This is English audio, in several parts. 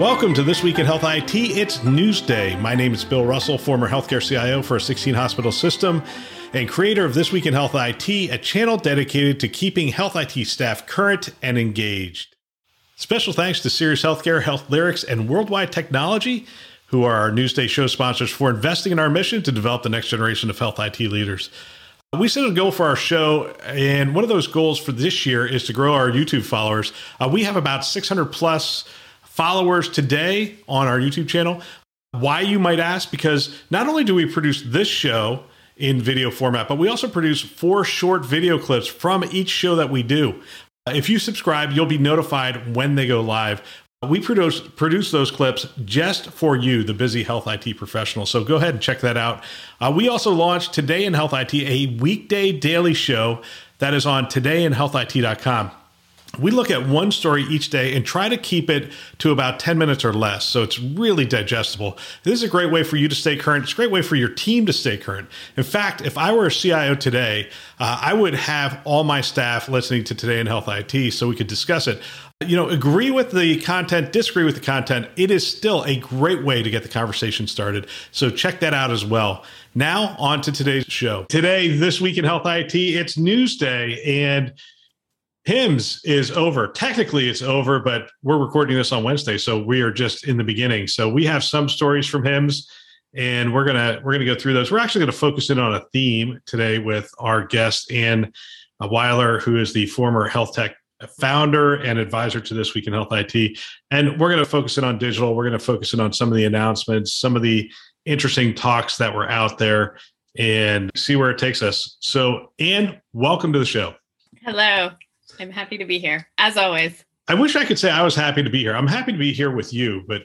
Welcome to This Week in Health IT. It's Newsday. My name is Bill Russell, former healthcare CIO for a 16 hospital system and creator of This Week in Health IT, a channel dedicated to keeping health IT staff current and engaged. Special thanks to Sirius Healthcare, Health Lyrics, and Worldwide Technology, who are our Newsday show sponsors, for investing in our mission to develop the next generation of health IT leaders. We set a goal for our show, and one of those goals for this year is to grow our YouTube followers. Uh, we have about 600 plus followers today on our YouTube channel. Why, you might ask? Because not only do we produce this show in video format, but we also produce four short video clips from each show that we do. If you subscribe, you'll be notified when they go live. We produce produce those clips just for you, the busy health IT professional. So go ahead and check that out. Uh, we also launched Today in Health IT, a weekday daily show that is on todayinhealthit.com we look at one story each day and try to keep it to about 10 minutes or less so it's really digestible. This is a great way for you to stay current. It's a great way for your team to stay current. In fact if i were a cio today uh, i would have all my staff listening to today in health it so we could discuss it. You know agree with the content disagree with the content it is still a great way to get the conversation started so check that out as well. Now on to today's show. Today this week in health it it's newsday and HIMSS is over. Technically, it's over, but we're recording this on Wednesday, so we are just in the beginning. So we have some stories from HIMSS, and we're gonna we're gonna go through those. We're actually to focus in on a theme today with our guest Anne Weiler, who is the former health tech founder and advisor to this week in health IT. And we're to focus in on digital. We're to focus in on some of the announcements, some of the interesting talks that were out there, and see where it takes us. So, Anne, welcome to the show. Hello. I'm happy to be here, as always. I wish I could say I was happy to be here. I'm happy to be here with you, but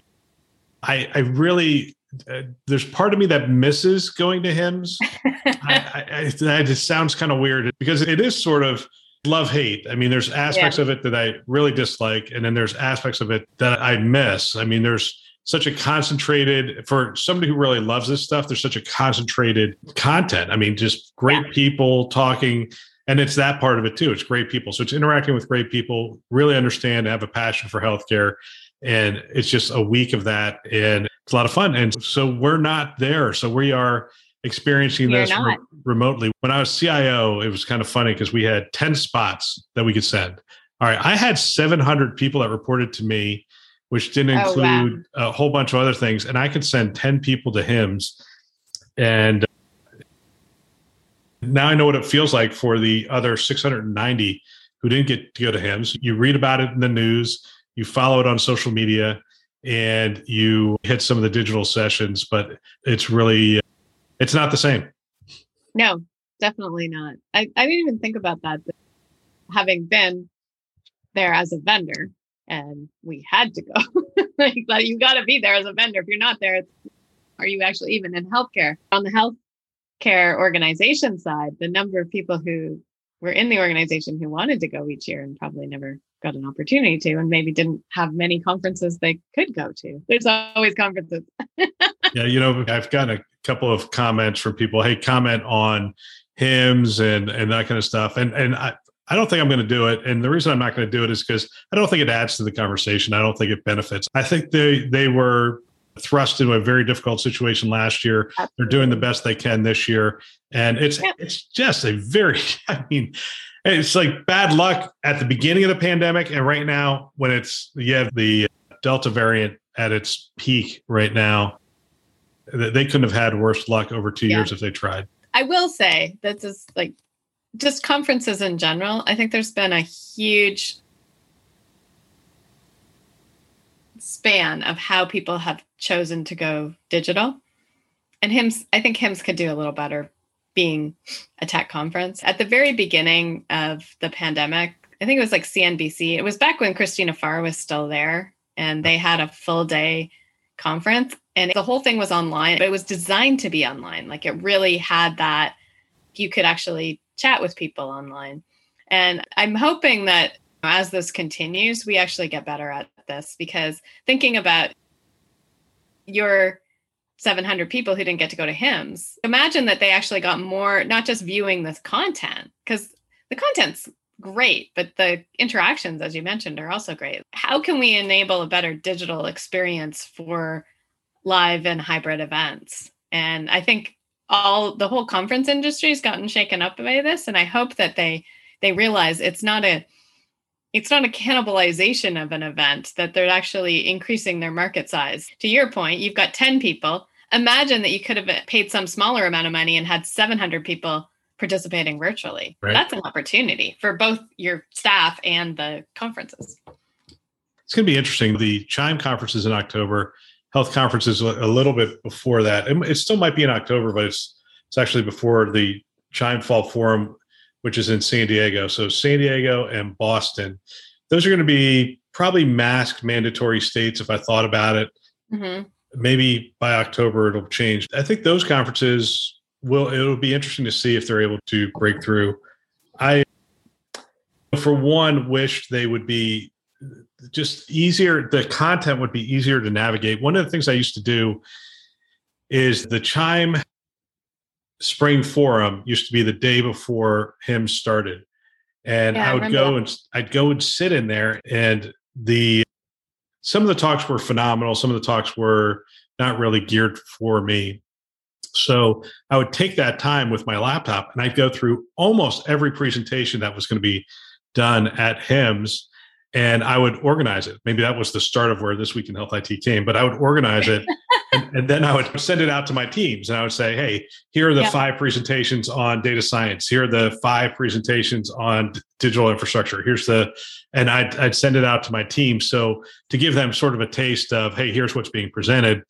I, I really, uh, there's part of me that misses going to HIMSS. I, I, that just sounds kind of weird because it is sort of love hate. I mean, there's aspects yeah. of it that I really dislike, and then there's aspects of it that I miss. I mean, there's such a concentrated for somebody who really loves this stuff. There's such a concentrated content. I mean, just great yeah. people talking and it's that part of it too. It's great people. So it's interacting with great people really understand have a passion for healthcare. And it's just a week of that and it's a lot of fun. And so we're not there. So we are experiencing You're this re- remotely. When i was cio it was kind of funny because we had 10 spots that we could send. All right. I had 700 people that reported to me which didn't oh, include wow. a whole bunch of other things. And i could send 10 people to HIMSS and now I know what it feels like for the other 690 who didn't get to go to HIMSS. You read about it in the news, you follow it on social media, and you hit some of the digital sessions, but it's really it's not the same. No, definitely not. I, I didn't even think about that. Having been there as a vendor and we had to go. like you got to be there as a vendor. If you're not there, are you actually even in healthcare? On the health care organization side, the number of people who were in the organization who wanted to go each year and probably never got an opportunity to, and maybe didn't have many conferences they could go to. There's always conferences. yeah, you know, I've gotten a couple of comments from people. Hey, comment on HIMSS and and that kind of stuff. And and I, I don't think I'm going to do it. And the reason I'm not going to do it is because I don't think it adds to the conversation. I don't think it benefits. I think they they were thrust into a very difficult situation last year. Absolutely. They're doing the best they can this year, and it's yeah. it's just a very. I mean, it's like bad luck at the beginning of the pandemic, and right now when it's you have the Delta variant at its peak right now, they couldn't have had worse luck over two yeah. years if they tried. I will say that just like just conferences in general. I think there's been a huge span of how people have chosen to go digital. And HIMSS, I think HIMSS could do a little better being a tech conference. At the very beginning of the pandemic, I think it was like CNBC. It was back when Christina Farr was still there, and they had a full day conference and the whole thing was online, but it was designed to be online. Like it really had that you could actually chat with people online. And I'm hoping that as this continues, we actually get better at this because thinking about your 700 people who didn't get to go to HIMSS, imagine that they actually got more, not just viewing this content, because the content's great, but the interactions, as you mentioned, are also great. How can we enable a better digital experience for live and hybrid events? And I think all the whole conference industry has gotten shaken up by this, and I hope that they they realize it's not a it's not a cannibalization of an event that they're actually increasing their market size. To your point, you've got 10 people. Imagine that you could have paid some smaller amount of money and had 700 people participating virtually. Right. That's an opportunity for both your staff and the conferences. It's going to be interesting. The Chime conferences in October, health conferences a little bit before that. It still might be in October, but it's it's actually before the Chime Fall Forum, which is in San Diego. So San Diego and Boston, those are going to be probably masked mandatory states. If I thought about it, mm-hmm. maybe by October it'll change. I think those conferences will it'll be interesting to see if they're able to break through. I, for one, wish they would be just easier. The content would be easier to navigate. One of the things I used to do is the Chime Spring Forum used to be the day before HIMSS started, and yeah, I would I go that. and I'd go and sit in there, and the some of the talks were phenomenal. Some of the talks were not really geared for me. So I would take that time with my laptop and I'd go through almost every presentation that was going to be done at HIMSS and I would organize it. Maybe that was the start of where this week in health IT came, but I would organize it and, and, then I would send it out to my teams and I would say, Hey, here are the yeah. five presentations on data science. Here are the five presentations on digital infrastructure. Here's the, and I'd, I'd send it out to my team. So to give them sort of a taste of, Hey, here's what's being presented.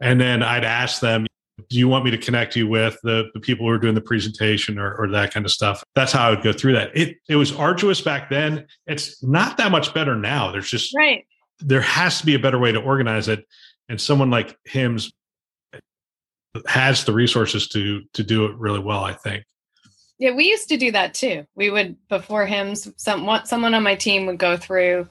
And then I'd ask them, do you want me to connect you with the, the people who are doing the presentation or, or that kind of stuff that's how i would go through that it it was arduous back then it's not that much better now there's just right there has to be a better way to organize it and someone like HIMSS has the resources to to do it really well i think yeah we used to do that too we would before HIMSS someone someone on my team would go through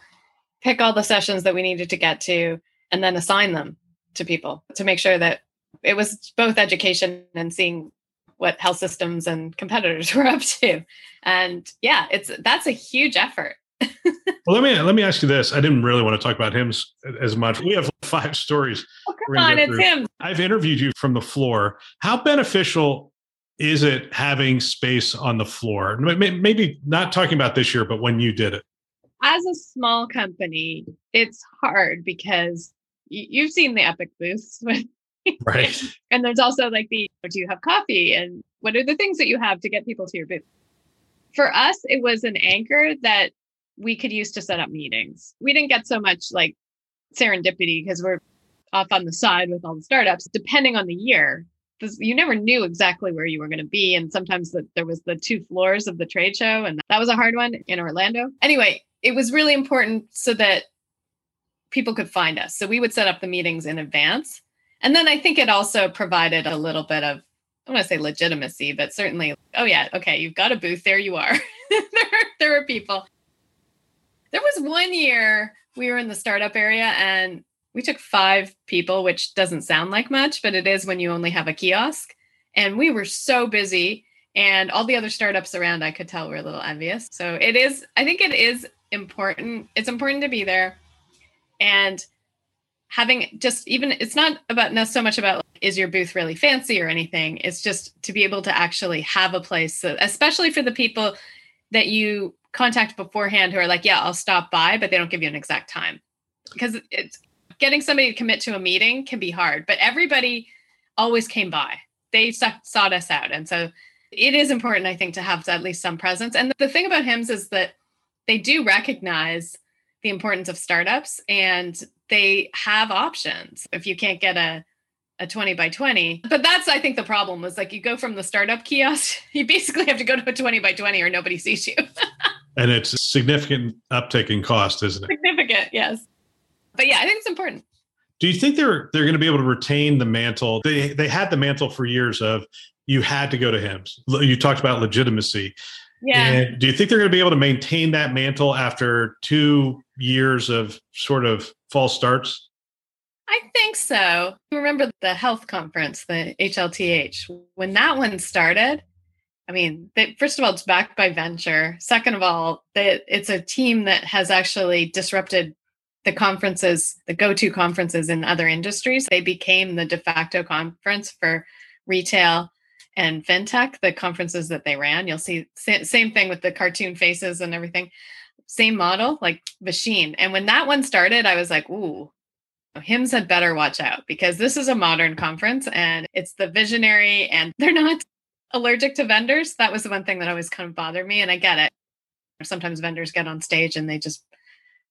pick all the sessions that we needed to get to and then assign them to people to make sure that it was both education and seeing what health systems and competitors were up to. And yeah, it's that's a huge effort. well, let me let me ask you this. I didn't really want to talk about HIMSS as much. We have five stories. Oh, come on, it's HIMSS. I've interviewed you from the floor. How beneficial is it having space on the floor? Maybe not talking about this year, but when you did it. As a small company, it's hard because you've seen the epic booths with Right. and there's also like the do you have coffee and what are the things that you have to get people to your booth? For us, it was an anchor that we could use to set up meetings. We didn't get so much like serendipity because we're off on the side with all the startups. Depending on the year, you never knew exactly where you were going to be. And sometimes the, there was the two floors of the trade show, and that was a hard one in Orlando. Anyway, it was really important so that people could find us. So we would set up the meetings in advance and then I think it also provided a little bit of, I want to say legitimacy, but certainly, oh, yeah, okay, you've got a booth. There you are. there, there are people. There was one year we were in the startup area and we took five people, which doesn't sound like much, but it is when you only have a kiosk. And we were so busy. And all the other startups around, I could tell were a little envious. So it is, I think it is important. It's important to be there. And having just even it's not about not so much about like, is your booth really fancy or anything it's just to be able to actually have a place so, especially for the people that you contact beforehand who are like yeah i'll stop by but they don't give you an exact time. Because it's getting somebody to commit to a meeting can be hard but everybody always came by. They sought us out and so it is important i think to have at least some presence. And the thing about HIMSS is that they do recognize the importance of startups and they have options if you can't get a a 20 by 20 but that's i think the problem was like you go from the startup kiosk you basically have to go to a 20 by 20 or nobody sees you and it's a significant uptick in cost isn't it significant yes but yeah i think it's important Do you think they're they're going to be able to retain the mantle? They they had the mantle for years of you had to go to HIMSS. You talked about legitimacy. Yeah. And do you think they're going to be able to maintain that mantle after two years of sort of false starts? I think so. Remember the health conference, the HLTH, when that one started? I mean, they, first of all, it's backed by venture. Second of all, they, it's a team that has actually disrupted the conferences, the go to conferences in other industries. They became the de facto conference for retail and fintech, the conferences that they ran. You'll see same thing with the cartoon faces and everything. Same model, like machine. And when that one started, I was like, ooh, HIMSS had better watch out because this is a modern conference and it's the visionary and they're not allergic to vendors. That was the one thing that always kind of bothered me. And I get it. Sometimes vendors get on stage and they just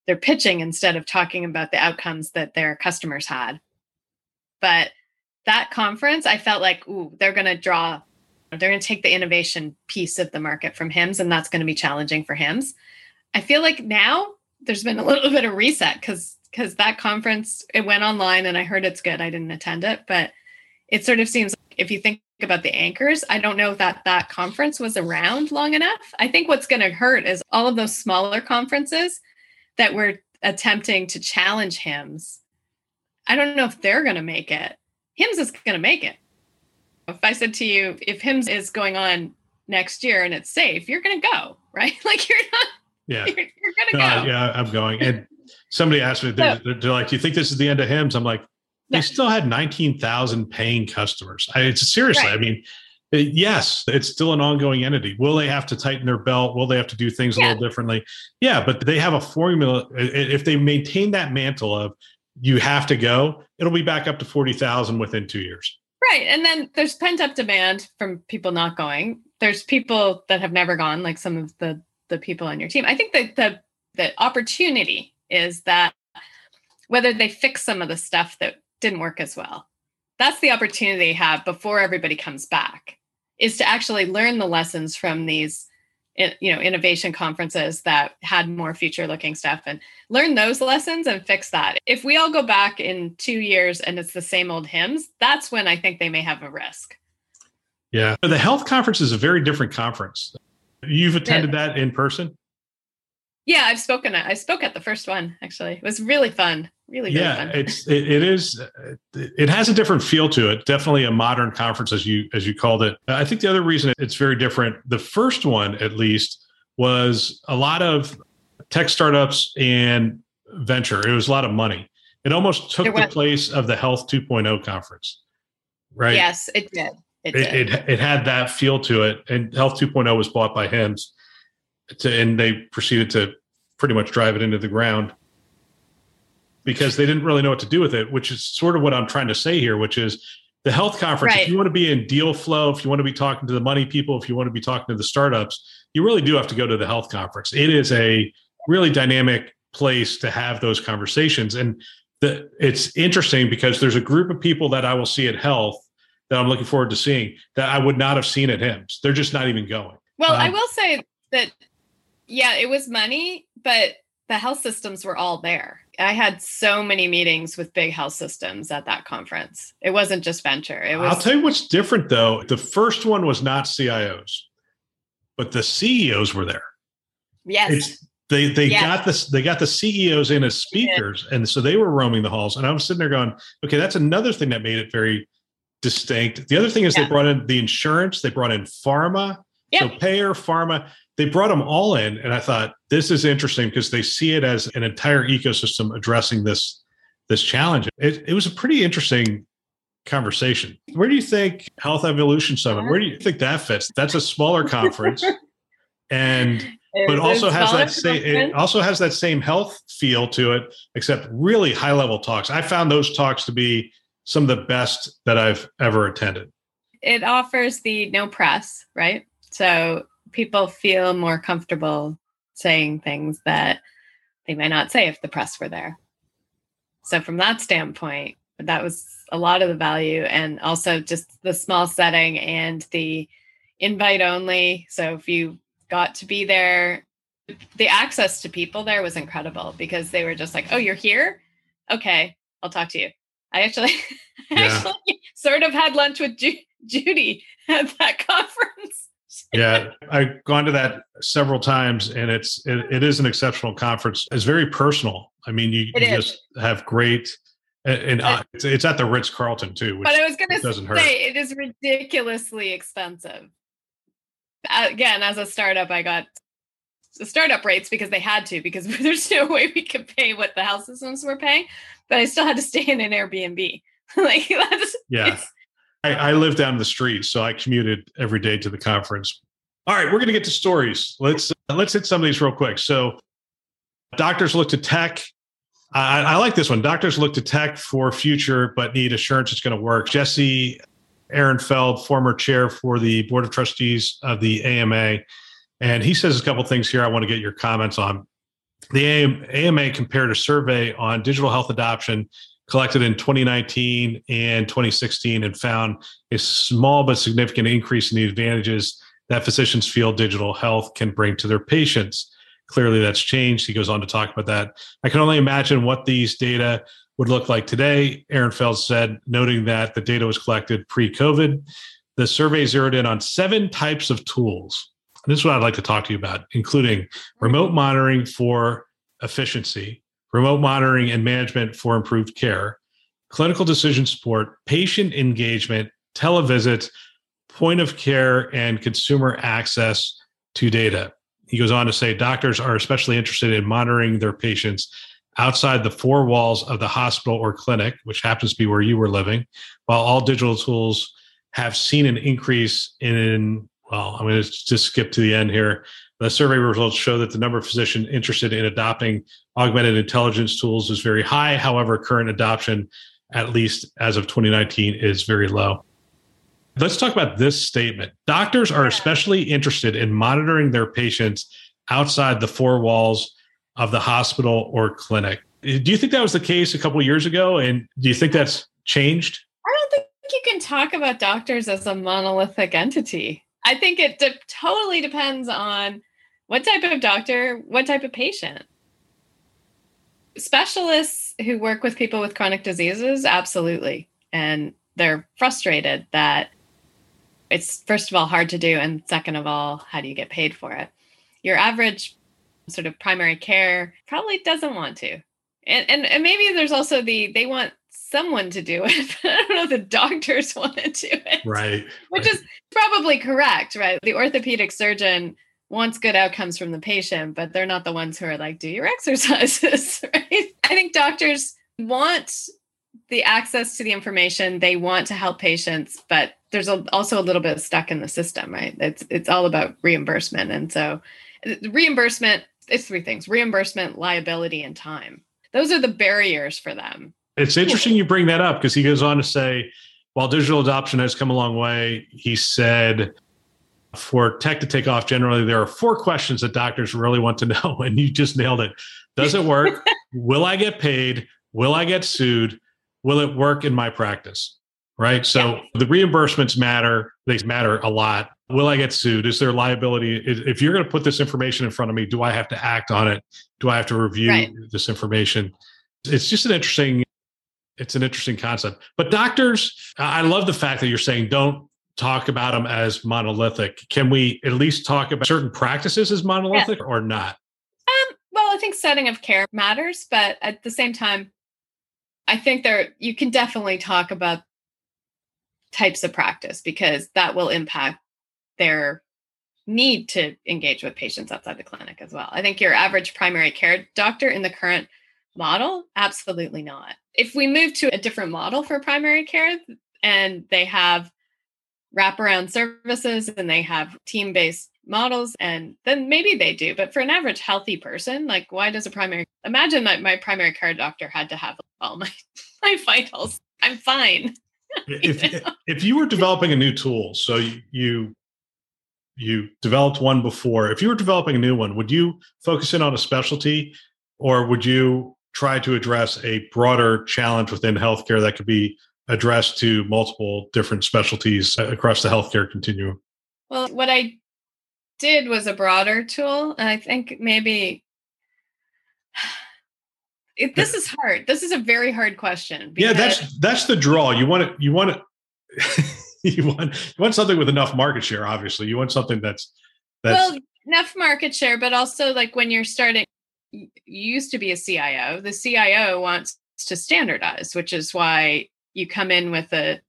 they're pitching instead of talking about the outcomes that their customers had. But that conference, I felt like, ooh, they're going to draw, they're going to take the innovation piece of the market from HIMSS, and that's going to be challenging for HIMSS. I feel like now there's been a little bit of reset because because that conference it went online and I heard it's good. I didn't attend it, but it sort of seems like if you think about the anchors, I don't know that that conference was around long enough. I think what's going to hurt is all of those smaller conferences that were attempting to challenge HIMSS. I don't know if they're going to make it. HIMSS is going to make it. If I said to you, if HIMSS is going on next year and it's safe, you're going to go, right? Like you're not. Yeah, you're, you're going to go. Yeah, I'm going. And somebody asked me, they're, they're, like, "Do you think this is the end of HIMSS?" I'm like, they no. still had 19,000 paying customers. I, it's seriously. Right. I mean, it, yes, it's still an ongoing entity. Will they have to tighten their belt? Will they have to do things yeah. a little differently? Yeah, but they have a formula. If they maintain that mantle of you have to go, it'll be back up to 40,000 within two years. Right. And then there's pent up demand from people not going. There's people that have never gone, like some of the the people on your team. I think that the the opportunity is that whether they fix some of the stuff that didn't work as well. That's the opportunity they have before everybody comes back is to actually learn the lessons from these you know innovation conferences that had more future looking stuff and learn those lessons and fix that. If we all go back in two years and it's the same old HIMSS that's when i think they may have a risk. Yeah. The health conference is a very different conference. You've attended that in person yeah i've spoken i spoke at the first one actually. It was really fun really, really yeah fun. it's it, it is it has a different feel to it definitely a modern conference as you as you called it. I think the other reason it's very different the first one at least was a lot of tech startups and venture. It was a lot of money. It almost took the place of the health 2.0 conference right? Yes it did. It, it, it, it, had that feel to it and health 2.0 was bought by HIMSS to, and they proceeded to pretty much drive it into the ground because they didn't really know what to do with it, which is sort of what I'm trying to say here, which is the health conference. Right. If you want to be in deal flow, if you want to be talking to the money people, if you want to be talking to the startups, you really do have to go to the health conference. It is a really dynamic place to have those conversations. And the, it's interesting because there's a group of people that I will see at health that I'm looking forward to seeing that I would not have seen at HIMSS. They're just not even going. Well, um, I will say that, yeah, it was money, but the health systems were all there. I had so many meetings with big health systems at that conference. It wasn't just venture. It was I'll tell you what's different though. The first one was not CIOs, but the CEOs were there. Yes. It's, they they yes. got this they got the CEOs in as speakers and so they were roaming the halls and I was sitting there going, okay, that's another thing that made it very distinct. The other thing is yeah. they brought in the insurance, they brought in pharma, so payer, pharma, they brought them all in. And I thought this is interesting because they see it as an entire ecosystem addressing this, this challenge. It, it was a pretty interesting conversation. Where do you think Health Evolution Summit, where do you think that fits? That's a smaller conference. and but also has that same it also has that same health feel to it, except really high level talks. I found those talks to be some of the best that I've ever attended. It offers the no press, right? So people feel more comfortable saying things that they might not say if the press were there. So, from that standpoint, that was a lot of the value, and also just the small setting and the invite only. So, if you got to be there, the access to people there was incredible because they were just like, oh, you're here? Okay, I'll talk to you. I actually, I yeah. actually sort of had lunch with Ju- Judy at that conference. Yeah, I've gone to that several times, and it's it, it is an exceptional conference. It's very personal. I mean, you, you just have great, and, uh, it's, it's, at the Ritz Carlton too. but I was going to say hurt. it is ridiculously expensive. Again, as a startup, I got the startup rates because they had to because there's no way we could pay what the health systems were paying but i still had to stay in an airbnb like that's yeah I, I live down the street so i commuted every day to the conference. All right we're going to get to stories. Let's uh, let's hit some of these real quick. So doctors look to tech. I, I like this one. Doctors look to tech for future but need assurance it's going to work. Jesse ehrenfeld former chair for the board of trustees of the ama and he says a couple things here I want to get your comments on. The AMA compared a survey on digital health adoption collected in 2019 and 2016 and found a small but significant increase in the advantages that physicians feel digital health can bring to their patients. Clearly, that's changed. He goes on to talk about that. I can only imagine what these data would look like today. Aaron Ehrenfeld said, noting that the data was collected pre COVID. The survey zeroed in on seven types of tools this is what I'd like to talk to you about, including remote monitoring for efficiency, remote monitoring and management for improved care, clinical decision support, patient engagement, televisits, point of care, and consumer access to data. He goes on to say doctors are especially interested in monitoring their patients outside the four walls of the hospital or clinic, which happens to be where you were living, while all digital tools have seen an increase in well, I'm going to just skip to the end here. The survey results show that the number of physicians interested in adopting augmented intelligence tools is very high. However, current adoption, at least as of 2019, is very low. Let's talk about this statement. Doctors are especially interested in monitoring their patients outside the four walls of the hospital or clinic. Do you think that was the case a couple years ago? And do you think that's changed? I don't think you can talk about doctors as a monolithic entity. I think it de- totally depends on what type of doctor, what type of patient. Specialists who work with people with chronic diseases, absolutely. And they're frustrated that it's, first of all, hard to do. And second of all, how do you get paid for it? Your average sort of primary care probably doesn't want to. And, and, and maybe there's also the, they want someone to do it. I don't know if the doctors want to do it. Right. Which right. is probably correct, right? The orthopedic surgeon wants good outcomes from the patient, but they're not the ones who are like, do your exercises, right? I think doctors want the access to the information. They want to help patients, but there's a, also a little bit stuck in the system, right? It's it's all about reimbursement. And so uh, reimbursement, it's three things reimbursement, liability, and time. Those are the barriers for them it's interesting you bring that up because he goes on to say, while digital adoption has come a long way, he said, for tech to take off, generally, there are four questions that doctors really want to know. And you just nailed it. Does it work? Will I get paid? Will I get sued? Will it work in my practice? Right. So yeah. the reimbursements matter. They matter a lot. Will I get sued? Is there liability? If you're going to put this information in front of me, do I have to act on it? Do I have to review right. this information? It's just an interesting it's an interesting concept. But doctors, I love the fact that you're saying don't talk about them as monolithic. Can we at least talk about certain practices as monolithic yeah. or not? Um, well, I think setting of care matters, but at the same time, I think there you can definitely talk about types of practice because that will impact their need to engage with patients outside the clinic as well. I think your average primary care doctor in the current model, absolutely not if we move to a different model for primary care and they have wraparound services and they have team based models, and then maybe they do. But for an average healthy person, like why does a primary imagine that my primary care doctor had to have all my my vitals? I'm fine. if if you were developing a new tool, so you, you you developed one before, if you were developing a new one, would you focus in on a specialty or would you try to address a broader challenge within healthcare that could be addressed to multiple different specialties across the healthcare continuum? Well, what I did was a broader tool. And I think maybe it, this is hard. This is a very hard question. Yeah, that's that's the draw. You want it. You want it. you want you want something with enough market share. Obviously, you want something that's that's well enough market share, but also like when you're starting. You used to be a CIO. The CIO wants to standardize, which is why you come in with a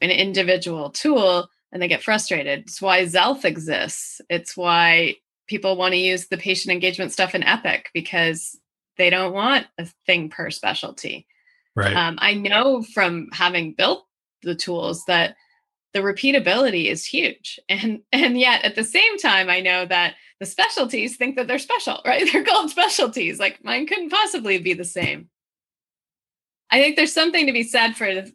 an individual tool and they get frustrated. It's why Xealth exists. It's why people want to use the patient engagement stuff in Epic because they don't want a thing per specialty. Right. Um, I know from having built the tools that the repeatability is huge, and and yet at the same time, I know that the specialties think that they're special, right? They're called specialties. Like mine couldn't possibly be the same. I think there's something to be said for if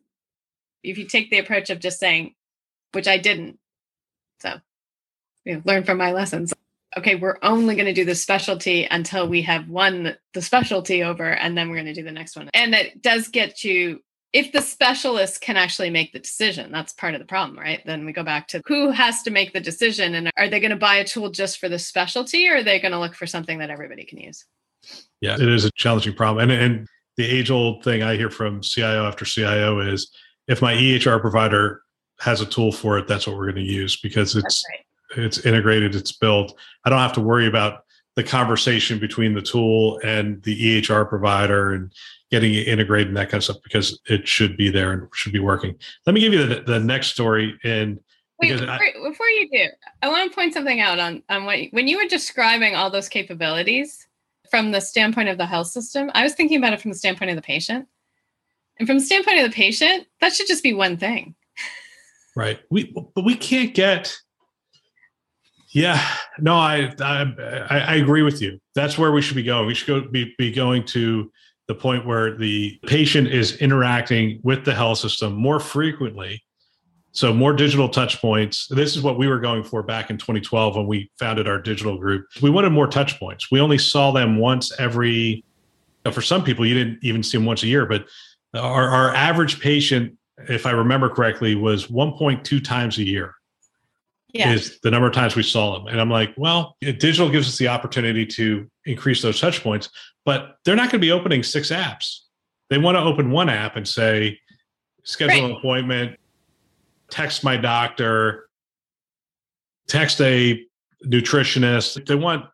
you take the approach of just saying, which I didn't. So, you know, learn from my lessons okay, we're only going to do the specialty until we have won the specialty over, and then we're going to do the next one. And it does get you, if the specialist can actually make the decision, that's part of the problem, right? Then we go back to who has to make the decision. And are they going to buy a tool just for the specialty, or are they going to look for something that everybody can use? Yeah, it is a challenging problem. And, and the age old thing I hear from CIO after CIO is if my EHR provider has a tool for it, that's what we're going to use because it's right it's integrated, it's built. I don't have to worry about the conversation between the tool and the EHR provider and getting it integrated and that kind of stuff because it should be there and should be working. Let me give you the, the next story. And Wait, before, I, before, you do, I want to point something out on, on what when you were describing all those capabilities from the standpoint of the health system, I was thinking about it from the standpoint of the patient. And from the standpoint of the patient, that should just be one thing. Right. We but we can't get yeah, no, I, I, I agree with you. That's where we should be going. We should go be, be going to the point where the patient is interacting with the health system more frequently. So more digital touch points. This is what we were going for back in 2012 when we founded our digital group. We wanted more touch points. We only saw them once every. For some people, you didn't even see them once a year, but our, our average patient, if I remember correctly, was 1.2 times a year yeah. is the number of times we saw them. And I'm like, well, digital gives us the opportunity to increase those touch points, but they're not going to be opening six apps. They want to open one app and say, schedule right. an appointment, text my doctor, text a nutritionist. They want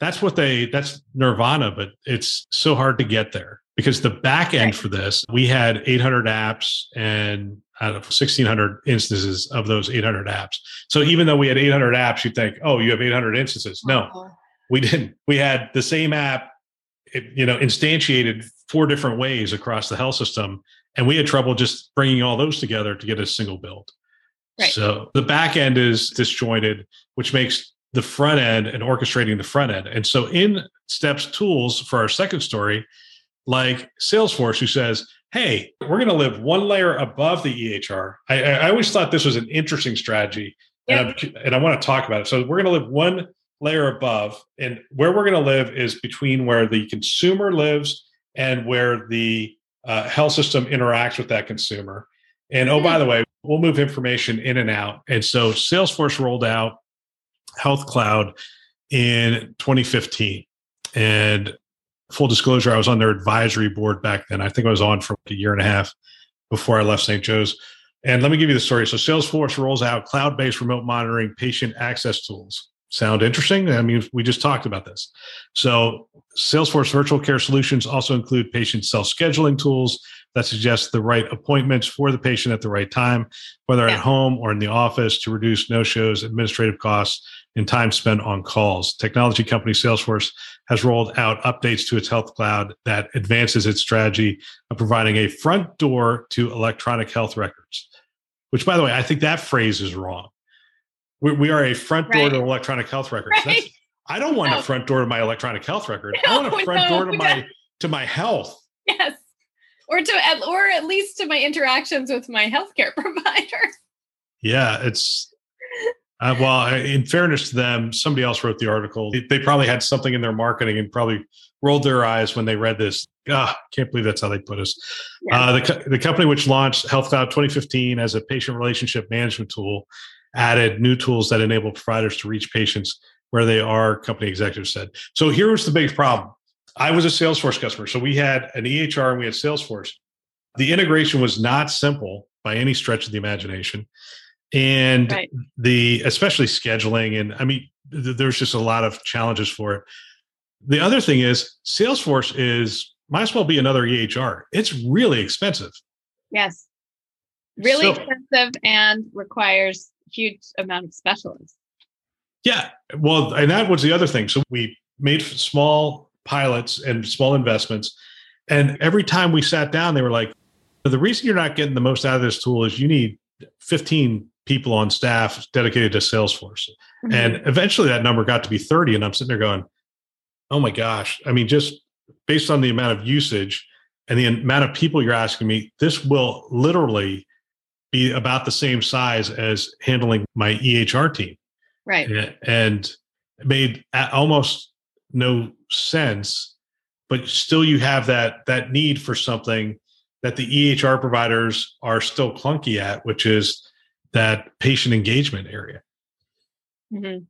that's what they that's nirvana, but it's so hard to get there because the back end right. for this, we had 800 apps and out of 1600 instances of those 800 apps. So even though we had 800 apps, you think, oh, you have 800 instances. No, uh-huh. we didn't. We had the same app, you know, instantiated four different ways across the health system. And we had trouble just bringing all those together to get a single build. Right. So the back end is disjointed, which makes the front end and orchestrating the front end. And so in steps tools for our second story, like Salesforce, who says, hey, we're going to live one layer above the EHR. I, I always thought this was an interesting strategy, and, and i want to talk about it. So we're going to live one layer above, and where we're going to live is between where the consumer lives and where the uh, health system interacts with that consumer. And oh, by hmm. the way, we'll move information in and out. And so Salesforce rolled out Health Cloud in 2015. And full disclosure, I was on their advisory board back then. I think I was on for a year and a half before I left St. Joe's. And let me give you the story. So Salesforce rolls out cloud-based remote monitoring patient access tools. Sound interesting? I mean, we just talked about this. So Salesforce virtual care solutions also include patient self-scheduling tools that suggests the right appointments for the patient at the right time, whether yeah. at home or in the office to reduce no-shows, administrative costs, and time spent on calls. Technology company Salesforce has rolled out updates to its health cloud that advances its strategy of providing a front door to electronic health records. Which, by the way, I think that phrase is wrong. We, we are a front door right. to electronic health records. Right. I don't want no. a front door to my electronic health record. No, I want a front no, door to my to my health. Yes, or to or at least to my interactions with my healthcare provider. Yeah, it's uh, well, in fairness to them, somebody else wrote the article. They probably had something in their marketing and probably rolled their eyes when they read this. Ah, can't believe that's how they put us. Yeah. Uh, the, the company which launched Health Cloud 2015 as a patient relationship management tool added new tools that enable providers to reach patients where they are, company executives said. So here was the big problem. I was a Salesforce customer. So we had an EHR and we had Salesforce. The integration was not simple by any stretch of the imagination. And right. the especially scheduling and I mean th- there's just a lot of challenges for it. The other thing is Salesforce is might as well be another EHR. It's really expensive. Yes. Really so, expensive and requires huge amount of specialists. Yeah. Well, and that was the other thing. So we made small pilots and small investments. And every time we sat down, they were like, the reason you're not getting the most out of this tool is you need 15 people on staff dedicated to Salesforce. Mm-hmm. And eventually that number got to be 30. And I'm sitting there going, oh my gosh. I mean, just based on the amount of usage and the amount of people you're asking me, this will literally be about the same size as handling my EHR team. Right. And made almost no sense, but still you have that that need for something that the EHR providers are still clunky at, which is that patient engagement area. Mm-hmm.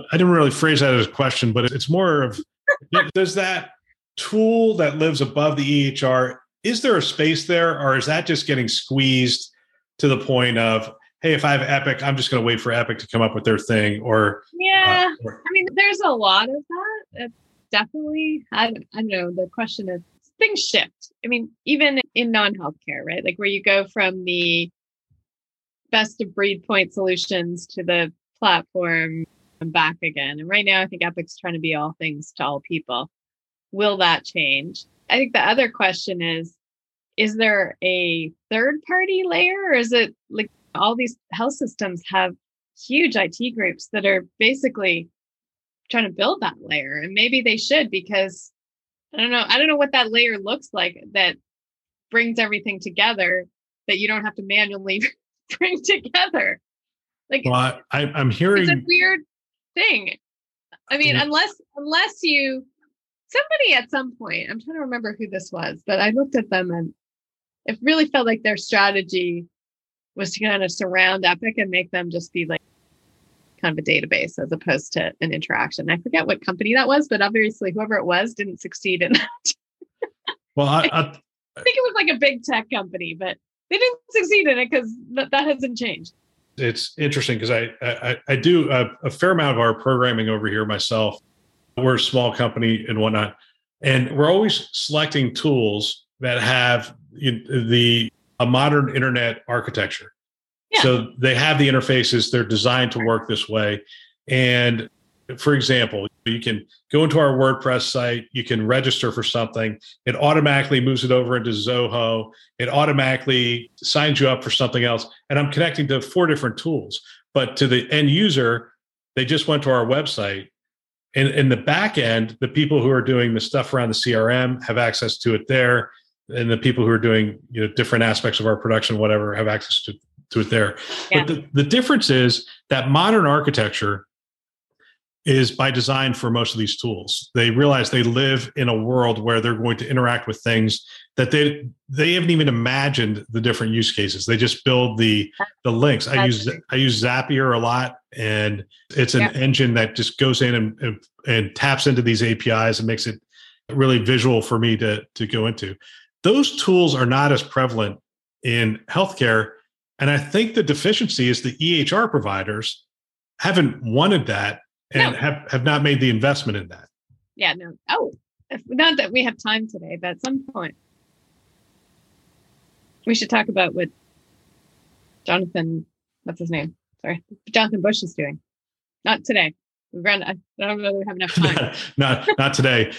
I didn't really phrase that as a question, but it's more of does that tool that lives above the EHR, is there a space there, or is that just getting squeezed to the point of, hey, if I have Epic, I'm just going to wait for Epic to come up with their thing? Or yeah, uh, or, I mean, there's a lot of that. It's definitely, I, I don't know. The question is, things shift. I mean, even in non-healthcare, right? Like where you go from the best of breed point solutions to the platform and back again. And right now, I think Epic's trying to be all things to all people. Will that change? I think the other question is is there a third party layer or is it like all these health systems have huge IT groups that are basically trying to build that layer and maybe they should because I don't know I don't know what that layer looks like that brings everything together that you don't have to manually bring together. Like well, I, am hearing it's a weird thing. I mean, yeah. unless unless you somebody at some point, I'm trying to remember who this was, but I looked at them and it really felt like their strategy was to kind of surround Epic and make them just be like kind of a database as opposed to an interaction. I forget what company that was, but obviously whoever it was didn't succeed in that. well, I, I, I think it was like a big tech company, but they didn't succeed in it because that, that hasn't changed. It's interesting because I, I, I do a, a fair amount of our programming over here myself. We're a small company and whatnot, and we're always selecting tools that have the a modern internet architecture. So they have the interfaces; they're designed to work this way. And for example, you can go into our WordPress site, you can register for something, it automatically moves it over into Zoho, it automatically signs you up for something else. And I'm connecting to four different tools. But to the end user, they just went to our website. And in the back end, the people who are doing the stuff around the CRM have access to it there. And the people who are doing you know different aspects of our production, whatever, have access to, to it there. Yeah. But the, the difference is that modern architecture is by design for most of these tools. They realize they live in a world where they're going to interact with things that they they haven't even imagined the different use cases. They just build the the links. I use I use Zapier a lot, and it's an yeah. engine that just goes in and, and and taps into these APIs and makes it really visual for me to to go into. Those tools are not as prevalent in healthcare, and I think the deficiency is the EHR providers haven't wanted that and no. have, have not made the investment in that. Yeah, no. Oh, not that we have time today, but at some point we should talk about what Jonathan, what's his name? Sorry, Jonathan Bush is doing. Not today. We've run. I don't know we have enough time. not, not today.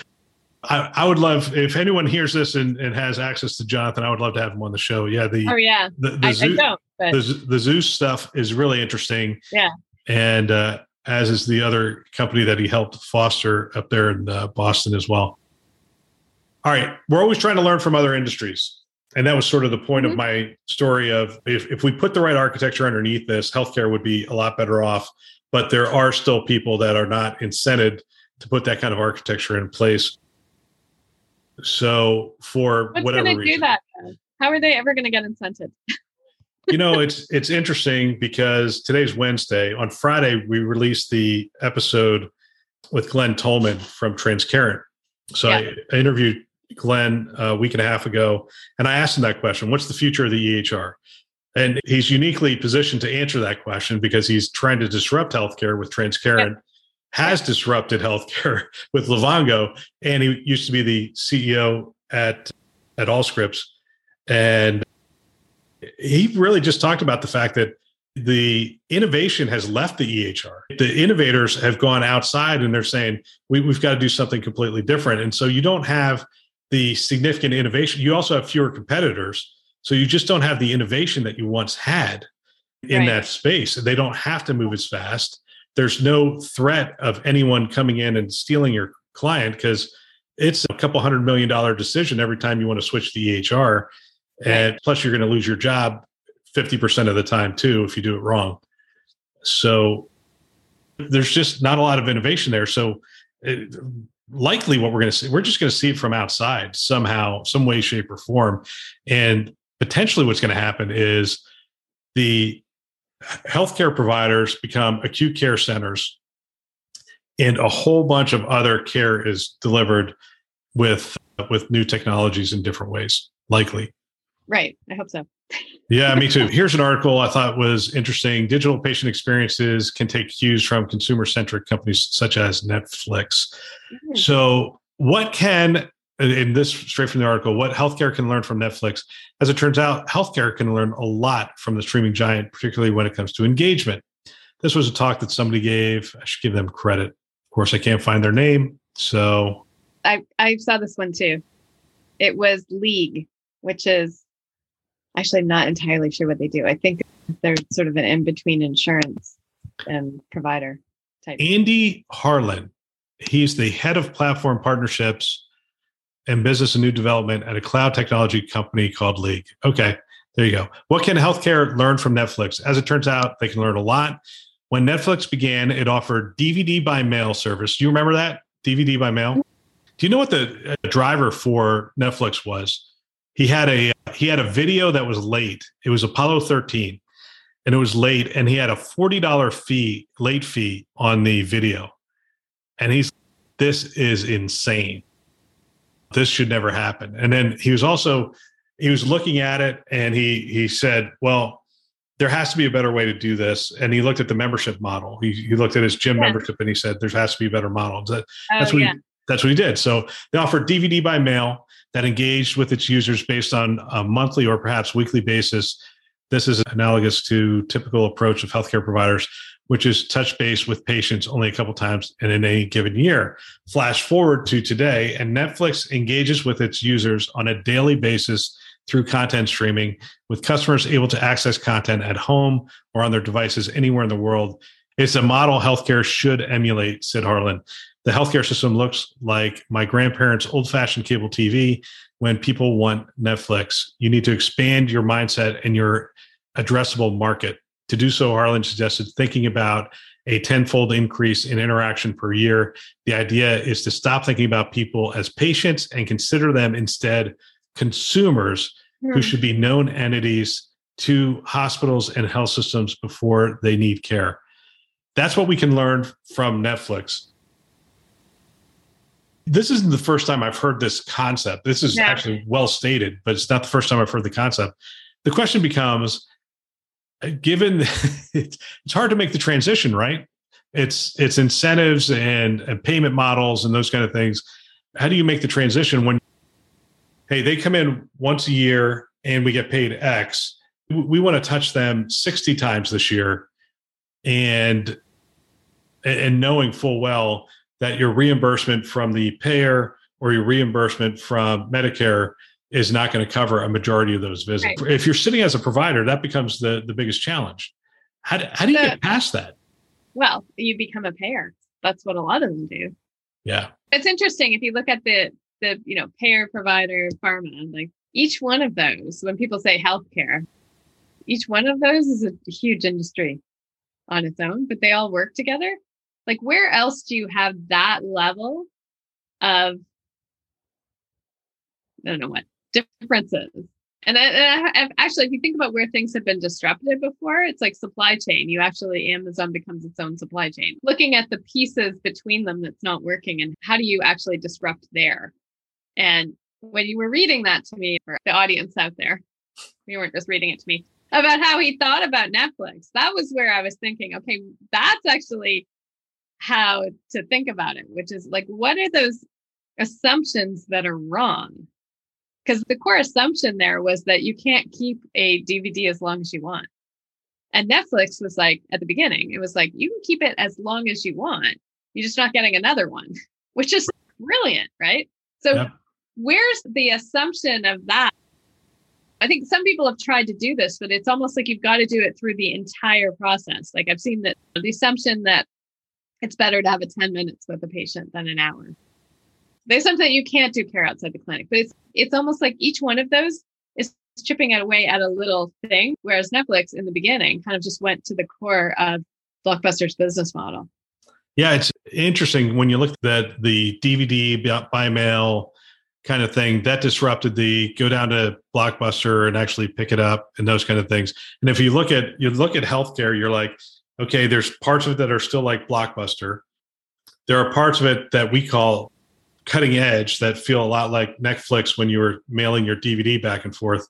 I, I, would love if anyone hears this and, and, has access to Jonathan. I would love to have him on the show. Yeah, the oh yeah, the, the, I, I but... the, the Zus stuff is really interesting. Yeah, and uh, as is the other company that he helped foster up there in uh, Boston as well. All right, we're always trying to learn from other industries. And that was sort of the point mm-hmm. of my story of if, if we put the right architecture underneath this, healthcare would be a lot better off. But there are still people that are not incented to put that kind of architecture in place. So for What's whatever reason, do that. How are they ever going to get incented? you know, it's it's interesting because today's Wednesday. On Friday, we released the episode with Glen Tullman from Transcarent. So yeah. I, I, interviewed Glen a week and a half ago, and I asked him that question: What's the future of the EHR? And he's uniquely positioned to answer that question because he's trying to disrupt healthcare with Transcarent, has disrupted healthcare with Livongo, and he used to be the CEO at at Allscripts, and he really just talked about the fact that the innovation has left the EHR. The innovators have gone outside and they're saying, we, have got to do something completely different. And so you don't have the significant innovation. You also have fewer competitors. So you just don't have the innovation that you once had in right. that space. They don't have to move as fast. There's no threat of anyone coming in and stealing your client because it's a couple hundred million dollar decision every time you want to switch the EHR. And plus, you're going to lose your job 50% of the time too if you do it wrong. So there's just not a lot of innovation there. So it, likely what we're going to see, we're just going to see it from outside somehow, some way, shape, or form. And potentially what's going to happen is the healthcare providers become acute care centers and a whole bunch of other care is delivered with with new technologies in different ways likely right i hope so yeah, me too. Here's an article I thought was interesting. Digital patient experiences can take cues from consumer centric companies such as Netflix. Mm-hmm. So, what can, in this straight from the article, what healthcare can learn from Netflix? As it turns out, healthcare can learn a lot from the streaming giant, particularly when it comes to engagement. This was a talk that somebody gave. I should give them credit. Of course, I can't find their name. So, I, I saw this one too. It was League, which is actually I'm not entirely sure what they do. I think they're sort of an in between insurance and provider type. Andy Harlan, he's the head of platform partnerships and business and new development at a cloud technology company called League. Okay, there you go. What can healthcare learn from Netflix? As it turns out, they can learn a lot. When Netflix began, it offered DVD by mail service. Do you remember that? DVD by mail? Mm. Do you know what the driver for Netflix was? He had a he had a video that was late. It was Apollo 13 and it was late and he had a $40 fee late fee on the video. And he's this is insane. This should never happen. And then he was also he was looking at it and he he said, well, there has to be a better way to do this. And he looked at the membership model. He, he looked at his gym yeah. membership and he said, there has to be a better model. That, oh, that's what yeah. he, that's what he did. So they offered DVD by mail that engaged with its users based on a monthly or perhaps weekly basis. This is analogous to typical approach of healthcare providers, which is touch base with patients only a couple times in any given year. Flash forward to today, and Netflix engages with its users on a daily basis through content streaming, with customers able to access content at home or on their devices anywhere in the world. It's a model healthcare should emulate, said Harlan the healthcare system looks like my grandparents' old fashioned cable TV when people want Netflix. You need to expand your mindset and your addressable market. To do so, Harlan suggested thinking about a tenfold increase in interaction per year. The idea is to stop thinking about people as patients and consider them instead consumers mm. who hmm. should be known entities to hospitals and health systems before they need care. That's what we can learn from Netflix this isn't the first time I've heard this concept. This is yeah. actually well stated, but it's not the first time I've heard the concept. The question becomes uh, given it's hard to make the transition, right? It's it's incentives and, and payment models and those kind of things. How do you make the transition when hey, they come in once a year and we get paid X? We want to touch them 60 times this year and and knowing full well that your reimbursement from the payer or your reimbursement from Medicare is not going to cover a majority of those visits. Right. If you're sitting as a provider, that becomes the, the biggest challenge. How do, how do you get past that? Well, you become a payer. That's what a lot of them do. Yeah. It's interesting if you look at the the you know payer provider pharma like each one of those when people say healthcare each one of those is a huge industry on its own but they all work together like, where else do you have that level of, I don't know what, differences And, I, I, actually, if you think about where things have been disrupted before, it's like supply chain. You actually, Amazon becomes its own supply chain. Looking at the pieces between them that's not working and how do you actually disrupt there? And when you were reading that to me, for the audience out there, you weren't just reading it to me, about how he thought about Netflix, that was where I was thinking, okay, that's actually how to think about it, which is like, what are those assumptions that are wrong? Because the core assumption there was that you can't keep a DVD as long as you want. And Netflix was like, at the beginning, it was like, you can keep it as long as you want. You're just not getting another one, which is brilliant, right? So, where's the assumption of that? I think some people have tried to do this, but it's almost like you've got to do it through the entire process. Like I've seen that the assumption that it's better to have a 10 minutes with a patient than an hour. There's something you can't do care outside the clinic, but it's it's almost like each one of those is chipping away at a little thing. Whereas Netflix in the beginning kind of just went to the core of Blockbuster's business model. Yeah, it's interesting when you look at the DVD by mail kind of thing that disrupted the go down to Blockbuster and actually pick it up and those kind of things. And if you look at you look at healthcare, you're like, okay, there's parts of it that are still like Blockbuster. There are parts of it that we call cutting edge that feel a lot like Netflix when you were mailing your DVD back and forth.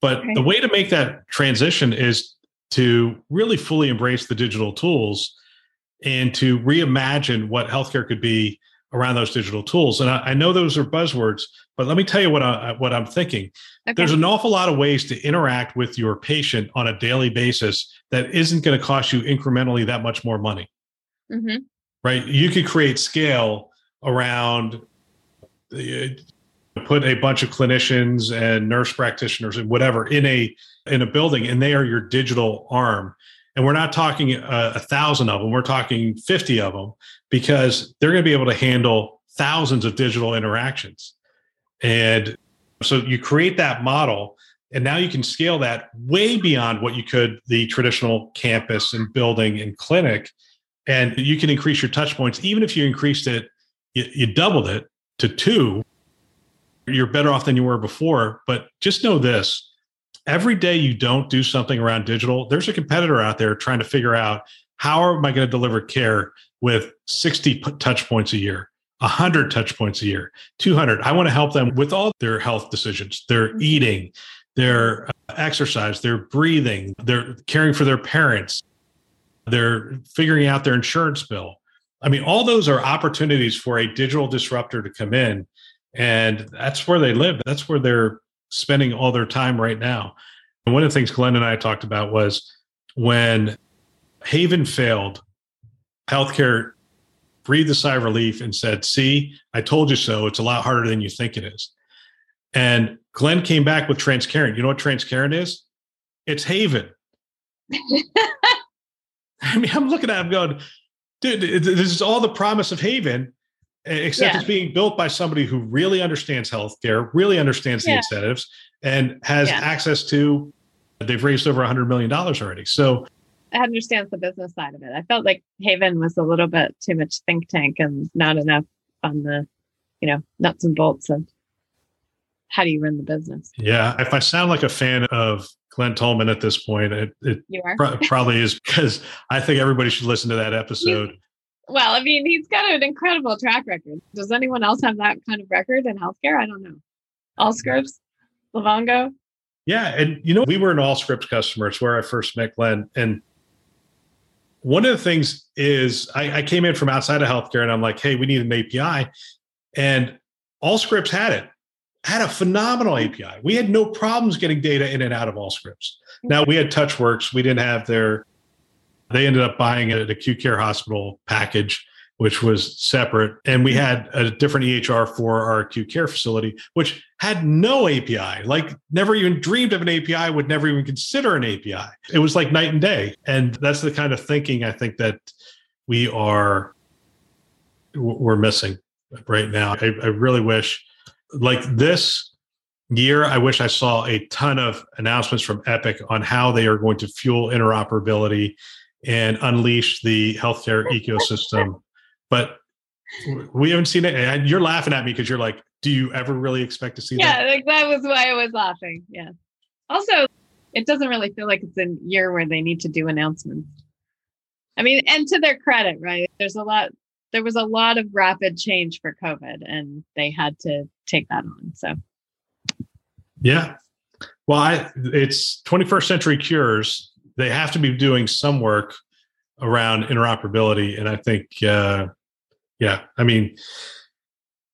But okay. the way to make that transition is to really fully embrace the digital tools and to reimagine what healthcare could be around those digital tools. And I, I know those are buzzwords, but let me tell you what I what I'm thinking. Okay. There's an awful lot of ways to interact with your patient on a daily basis that isn't going to cost you incrementally that much more money. Mm-hmm. Right? You could create scale around put a bunch of clinicians and nurse practitioners and whatever in a in a building and they are your digital arm and we're not talking a, a, thousand of them we're talking 50 of them because they're going to be able to handle thousands of digital interactions. And so you create that model and now you can scale that way beyond what you could the traditional campus and building and clinic. And you can increase your touch points. Even if you increased it you, you doubled it to two, you're better off than you were before. But just know this every day you don't do something around digital, there's a competitor out there trying to figure out how am I going to deliver care with 60 touch points a year, 100 touch points a year, 200. I want to help them with all their health decisions, their mm-hmm. eating, their uh, exercise, their breathing, their caring for their parents, they're figuring out their insurance bill. I mean, all those are opportunities for a digital disruptor to come in. And that's where they live. That's where they're spending all their time right now. And one of the things Glen and I talked about was when Haven failed, healthcare breathed a sigh of relief and said, See, I told you so. It's a lot harder than you think it is. And Glen came back with Transcarent. You know what Transcarent is? It's Haven. I mean, I'm looking at him going, dude, this is all the promise of Haven, except yeah. it's being built by somebody who really understands healthcare, really understands the incentives, and has yeah. access to. They've raised over a hundred million dollars already. So I understands the business side of it. I felt like Haven was a little bit too much think tank and not enough on the, you know, nuts and bolts of how do you run the business. Yeah, if I sound like a fan of Glen Tullman at this point. It, it pro- probably is because I think everybody should listen to that episode. Well, I mean, he's got an incredible track record. Does anyone else have that kind of record in healthcare? I don't know. Allscripts, Livongo. Yeah, and you know, we were an Allscripts customer. It's where I first met Glen, and one of the things is I, I came in from outside of healthcare, and I'm like, hey, we need an API, and Allscripts had it had a phenomenal API. We had no problems getting data in and out of Allscripts. Now we had TouchWorks. We didn't have their. They ended up buying an acute care hospital package, which was separate, and we had a different EHR for our acute care facility, which had no API. Like never even dreamed of an API. Would never even consider an API. It was like night and day, and that's the kind of thinking I think that we are we're missing right now. I, I really wish like this year, I wish I saw a ton of announcements from Epic on how they are going to fuel interoperability and unleash the healthcare ecosystem. But we haven't seen it. And you're laughing at me because you're like, do you ever really expect to see yeah, that? Yeah, like that was why I was laughing. Yeah. Also, it doesn't really feel like it's a year where they need to do announcements. I mean, and to their credit, right? There's a lot there was a lot of rapid change for COVID and they had to take that on. So Yeah. Well, I, it's 21st century cures. They have to be doing some work around interoperability. And I think, uh, yeah, I mean,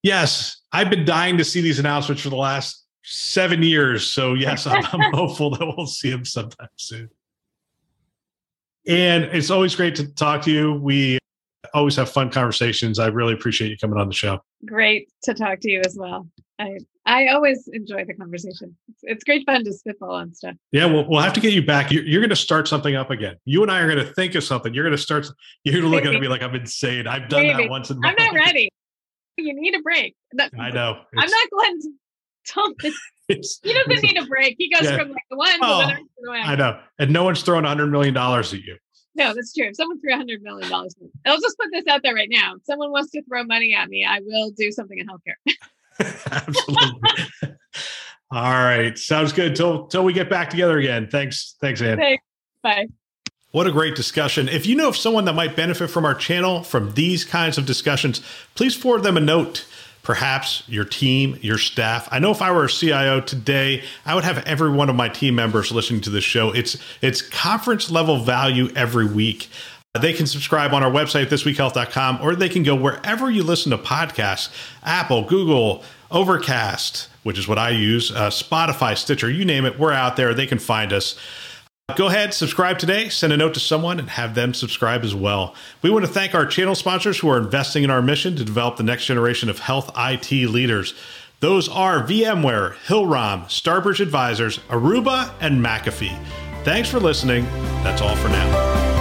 yes, I've been dying to see these announcements for the last seven years. So yes, I'm, I'm hopeful that we'll see them sometime soon. And it's always great to talk to you. We always have fun conversations. I really appreciate you coming on the show. Great to talk to you as well. I I always enjoy the conversation. It's, it's great fun to spitball on stuff. Yeah, we'll, we'll have to get you back. You're, you're going to start something up again. You and I are going to think of something. You're going to start. You're going to look at me like I'm insane. I've done Maybe. that once in my I'm not life. ready. You need a break. I know. I'm not Glen Tullman. he doesn't need a break. He goes yeah. from like the one oh, to the other. I know. And no one's throwing $100 million at you. No, that's true. If someone threw a hundred million dollars, I'll just put this out there right now. If someone wants to throw money at me, I will do something in healthcare. Absolutely. All right, sounds good. Till till we get back together again. Thanks, thanks, Anne. Thanks. Bye. What a great discussion. If you know of someone that might benefit from our channel from these kinds of discussions, please forward them a note perhaps your team, your staff. I know if I were a CIO today, I would have every one of my team members listening to this show. It's it's conference level value every week. They can subscribe on our website, thisweekhealth.com, or they can go wherever you listen to podcasts Apple, Google, Overcast, which is what I use, uh, Spotify, Stitcher, you name it. We're out there. They can find us. Go ahead, subscribe today, send a note to someone, and have them subscribe as well. We want to thank our channel sponsors who are investing in our mission to develop the next generation of health IT leaders. Those are VMware, Hillrom, Starbridge Advisors, Aruba, and McAfee. Thanks for listening. That's all for now.